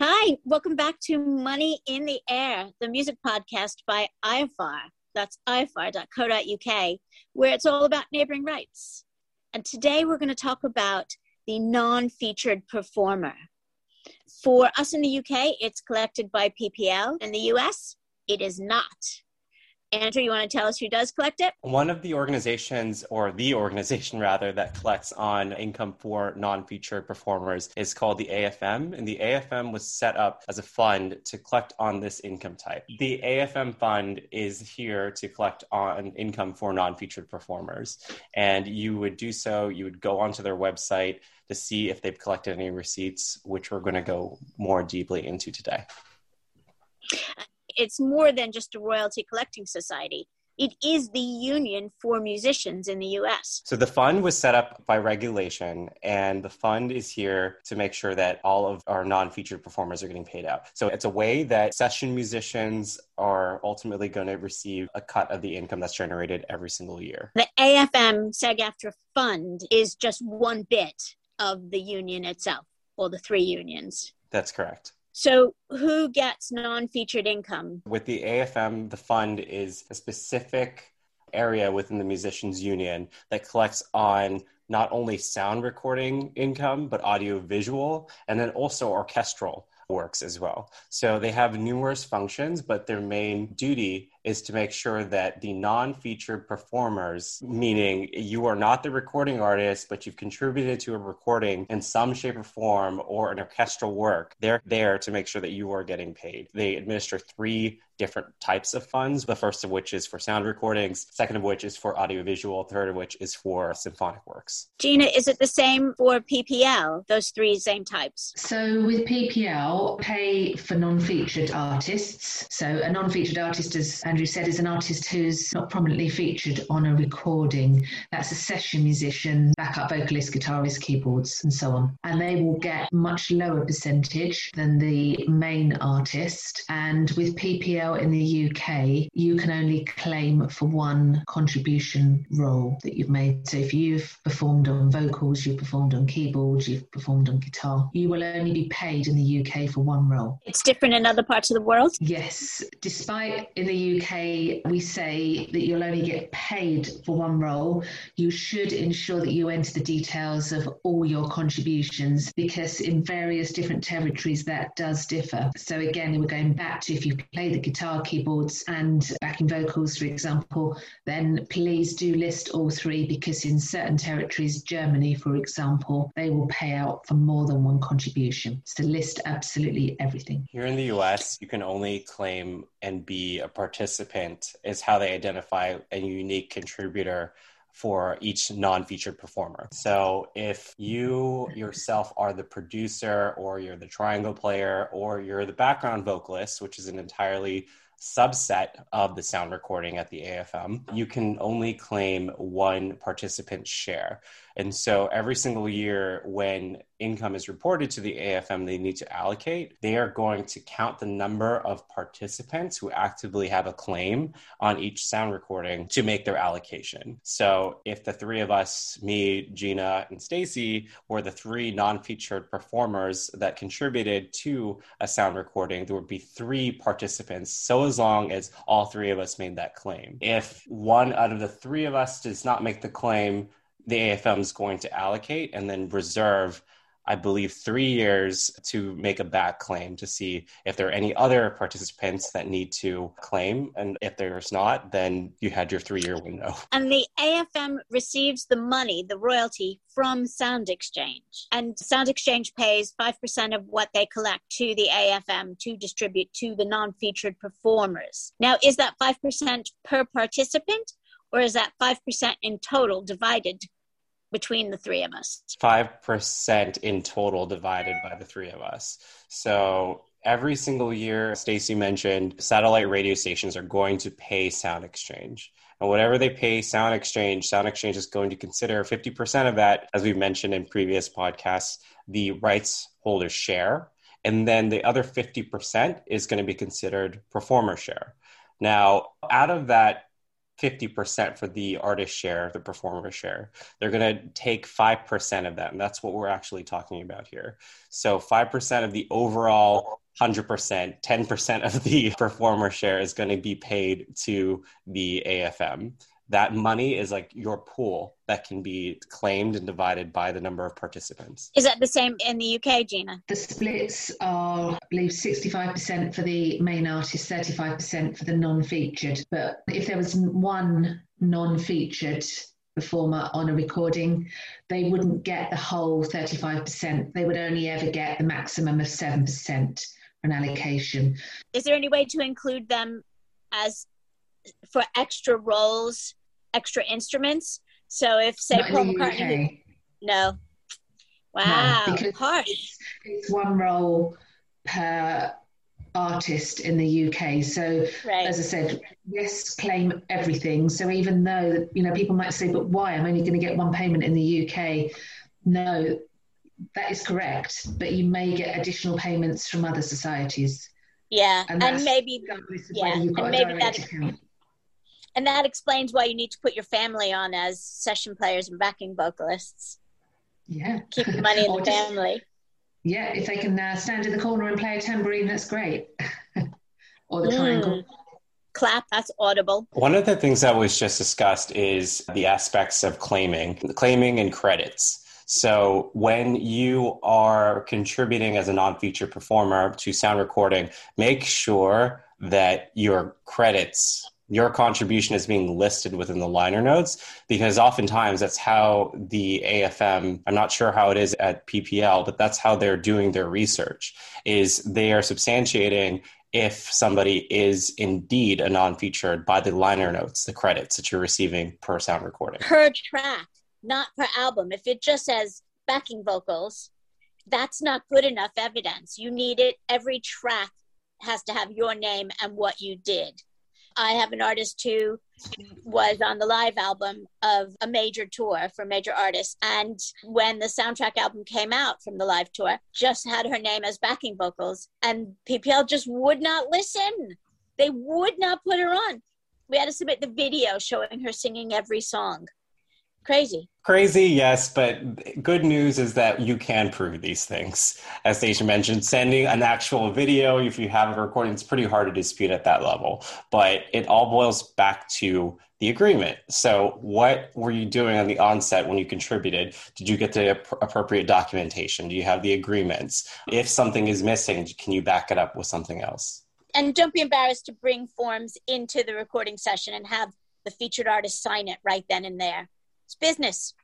Hi, welcome back to Money in the Air, the music podcast by IFAR. That's ifar.co.uk, where it's all about neighboring rights. And today we're going to talk about the non featured performer. For us in the UK, it's collected by PPL. In the US, it is not. Andrew, you want to tell us who does collect it? One of the organizations, or the organization rather, that collects on income for non featured performers is called the AFM. And the AFM was set up as a fund to collect on this income type. The AFM fund is here to collect on income for non featured performers. And you would do so, you would go onto their website to see if they've collected any receipts, which we're going to go more deeply into today it's more than just a royalty collecting society. It is the union for musicians in the US. So the fund was set up by regulation, and the fund is here to make sure that all of our non featured performers are getting paid out. So it's a way that session musicians are ultimately going to receive a cut of the income that's generated every single year. The AFM SAG AFTRA fund is just one bit of the union itself, or the three unions. That's correct. So, who gets non featured income? With the AFM, the fund is a specific area within the musicians union that collects on not only sound recording income, but audio visual, and then also orchestral works as well. So they have numerous functions, but their main duty is to make sure that the non-featured performers, meaning you are not the recording artist, but you've contributed to a recording in some shape or form or an orchestral work, they're there to make sure that you are getting paid. They administer three different types of funds. The first of which is for sound recordings, second of which is for audiovisual, third of which is for symphonic works. Gina, is it the same for PPL, those three same types? So with PPL, pay for non featured artists. So a non featured artist, as Andrew said, is an artist who's not prominently featured on a recording. That's a session musician, backup vocalist, guitarist, keyboards, and so on. And they will get much lower percentage than the main artist. And with PPL, in the UK, you can only claim for one contribution role that you've made. So if you've performed on vocals, you've performed on keyboards, you've performed on guitar, you will only be paid in the UK for one role. It's different in other parts of the world? Yes. Despite in the UK, we say that you'll only get paid for one role, you should ensure that you enter the details of all your contributions because in various different territories that does differ. So again, we're going back to if you play the guitar, keyboards, and backing vocals, for example, then please do list all three because in certain territories, Germany, for example, they will pay out for more than one contribution. So list absolutely everything. Here in the US, you can only claim and be a participant, is how they identify a unique contributor for each non-featured performer. So if you yourself are the producer or you're the triangle player or you're the background vocalist, which is an entirely subset of the sound recording at the AFM, you can only claim one participant share. And so every single year when income is reported to the AFM they need to allocate, they are going to count the number of participants who actively have a claim on each sound recording to make their allocation. So if the three of us, me, Gina, and Stacey, were the three non-featured performers that contributed to a sound recording, there would be three participants. So as long as all three of us made that claim. If one out of the three of us does not make the claim, the AFM is going to allocate and then reserve I believe, three years to make a back claim to see if there are any other participants that need to claim. And if there's not, then you had your three year window. And the AFM receives the money, the royalty from Sound Exchange. And Sound Exchange pays 5% of what they collect to the AFM to distribute to the non featured performers. Now, is that 5% per participant? Or is that 5% in total divided between the three of us? 5% in total divided by the three of us. So every single year, Stacey mentioned satellite radio stations are going to pay Sound Exchange. And whatever they pay Sound Exchange, Sound Exchange is going to consider 50% of that, as we've mentioned in previous podcasts, the rights holder share. And then the other 50% is going to be considered performer share. Now, out of that 50% for the artist share, the performer share. They're going to take 5% of that. And that's what we're actually talking about here. So 5% of the overall 100%, 10% of the performer share is going to be paid to the AFM. That money is like your pool that can be claimed and divided by the number of participants. Is that the same in the UK, Gina? The splits are, I believe, 65% for the main artist, 35% for the non featured. But if there was one non featured performer on a recording, they wouldn't get the whole 35%. They would only ever get the maximum of 7% an allocation. Is there any way to include them as for extra roles, extra instruments? So if say Not Paul McCartney, UK. no, wow, No, harsh. It's, it's one role per artist in the UK. So Right. as I said, yes, claim everything. So even though you know people might say, but why? I'm only going to get one payment in the UK. No, that is correct. But you may get additional payments from other societies, Yeah, and, and, maybe yeah, whether you've got and maybe that- account. And that explains why you need to put your family on as session players and backing vocalists. Yeah, Keep the money in the just- family. Yeah, if they can uh, stand in the corner and play a tambourine, that's great. or the Mm. triangle. Clap, that's audible. One of the things that was just discussed is the aspects of claiming, claiming and credits. So when you are contributing as a non-featured performer to sound recording, make sure that your credits, your contribution is being listed within the liner notes because oftentimes that's how the AFM, I'm not sure how it is at PPL, but that's how they're doing their research is they are substantiating if somebody is indeed a non-featured by the liner notes, the credits that you're receiving per sound recording. Per track, not per album. If it just says backing vocals, that's not good enough evidence. You need it. Every track has to have your name and what you did. I have an artist who was on the live album of a major tour for major artists. And when the soundtrack album came out from the live tour, just had her name as backing vocals. And PPL just would not listen. They would not put her on. We had to submit the video showing her singing every song. Crazy. Crazy, yes, but good news is that you can prove these things. As Stacey mentioned, sending an actual video, if you have a recording, it's pretty hard to dispute at that level. But it all boils back to the agreement. So, what were you doing on the onset when you contributed? Did you get the ap- appropriate documentation? Do you have the agreements? If something is missing, can you back it up with something else? And don't be embarrassed to bring forms into the recording session and have the featured artist sign it right then and there. It's business.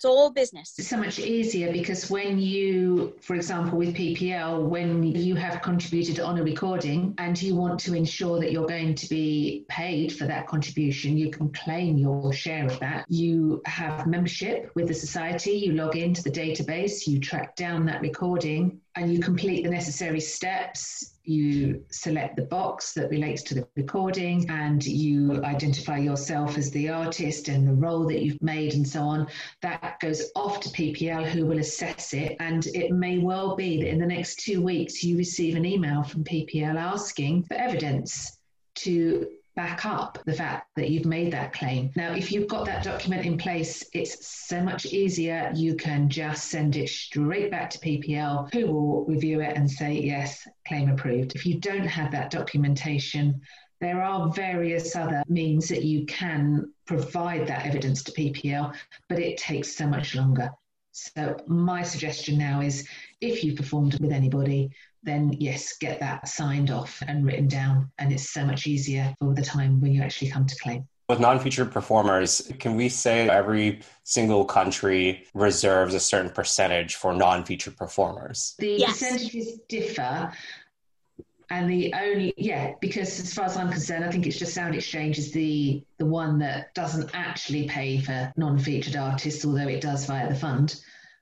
It's all business. It's so much easier because when you, for example, with PPL, when you have contributed on a recording and you want to ensure that you're going to be paid for that contribution, you can claim your share of that. You have membership with the society, you log into the database, you track down that recording, and you complete the necessary steps. You select the box that relates to the recording and you identify yourself as the artist and the role that you've made and so on. That goes off to PPL who will assess it. And it may well be that in the next two weeks you receive an email from PPL asking for evidence to back up the fact that you've made that claim. Now, if you've got that document in place, it's so much easier. You can just send it straight back to PPL, who will review it and say, yes, claim approved. If you don't have that documentation, there are various other means that you can provide that evidence to PPL, but it takes so much longer. So, my suggestion now is if you performed with anybody, then yes, get that signed off and written down. And it's so much easier for the time when you actually come to claim. With non featured performers, can we say every single country reserves a certain percentage for non featured performers? The Yes. percentages differ. And the only, yeah, because as far as I'm concerned, I think it's just Sound Exchange is the the one that doesn't actually pay for non-featured artists, although it does via the fund.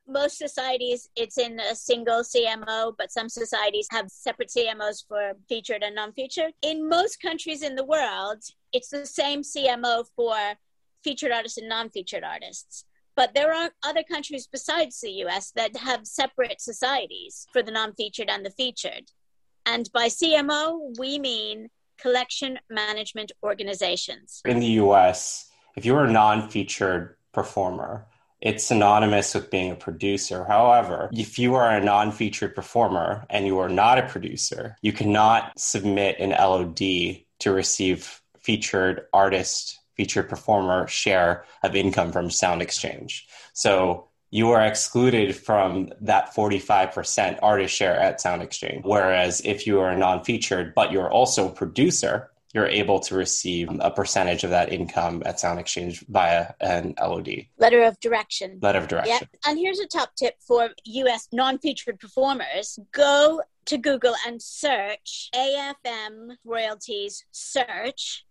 Most societies, it's in a single CMO, but some societies have separate CMOs for featured and non-featured. In most countries in the world, it's the same CMO for featured artists and non-featured artists. But there are other countries besides the US that have separate societies for the non-featured and the featured. And by CMO, we mean collection management organizations. In the US, if you're a non featured performer, it's synonymous with being a producer. However, if you are a non featured performer and you are not a producer, you cannot submit an LOD to receive featured artist, featured performer share of income from Sound Exchange. So you are excluded from that 45% artist share at Sound Exchange. Whereas if you are a non featured, but you're also a producer, you're able to receive a percentage of that income at Sound Exchange via an LOD. Letter of direction. Letter of direction. Yep. And here's a top tip for US non featured performers go to Google and search AFM royalties search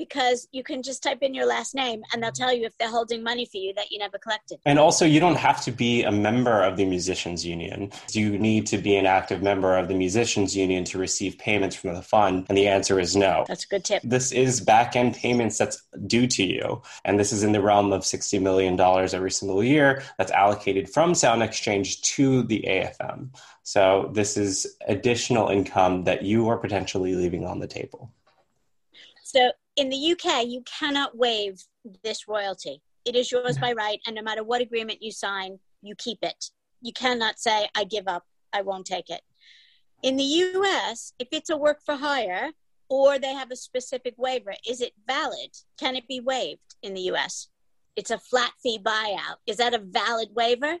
because you can just type in your last name and they'll tell you if they're holding money for you that you never collected. And also, you don't have to be a member of the musicians union. You need to be an active member of the musicians union to receive payments from the fund. And the answer is no. That's a good tip. This is back end payments that's due to you. And this is in the realm of $60 million every single year that's allocated from Sound Exchange to the AFM. So this is additional income that you are potentially leaving on the table. So in the UK, you cannot waive this royalty. It is yours by right, and no matter what agreement you sign, you keep it. You cannot say, I give up, I won't take it. In the US, if it's a work for hire or they have a specific waiver, is it valid? Can it be waived in the US? It's a flat fee buyout. Is that a valid waiver?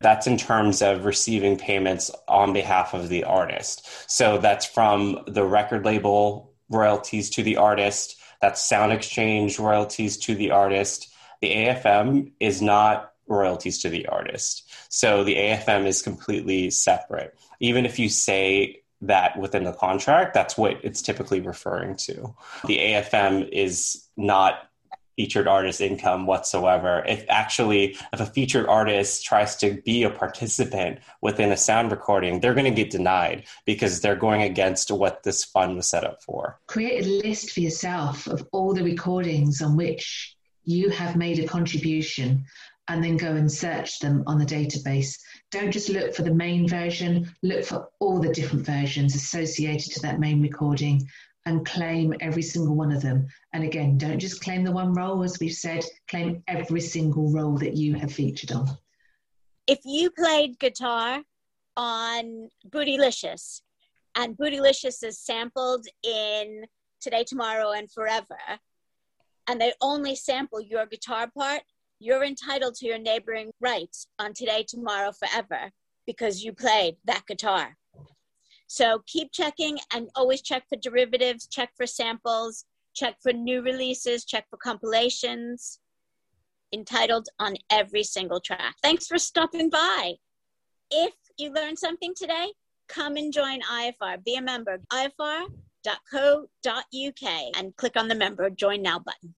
That's in terms of receiving payments on behalf of the artist. So that's from the record label royalties to the artist that's Sound Exchange royalties to the artist. The AFM is not royalties to the artist. So the AFM is completely separate. Even if you say that within the contract, that's what it's typically referring to. The AFM is not featured artist income whatsoever. If actually, if a featured artist tries to be a participant within a sound recording, they're going to get denied because they're going against what this fund was set up for. Create a list for yourself of all the recordings on which you have made a contribution and then go and search them on the database. Don't just look for the main version, look for all the different versions associated to that main recording and claim every single one of them. And again, don't just claim the one role, as we've said, claim every single role that you have featured on. If you played guitar on Bootylicious, and Bootylicious is sampled in Today, Tomorrow, and Forever, and they only sample your guitar part, you're entitled to your neighboring rights on Today, Tomorrow, Forever because you played that guitar. So keep checking and always check for derivatives, check for samples, check for new releases, check for compilations entitled on every single track. Thanks for stopping by. If you learned something today, come and join IFR. Be a member, ifr.co.uk, and click on the member Join Now button.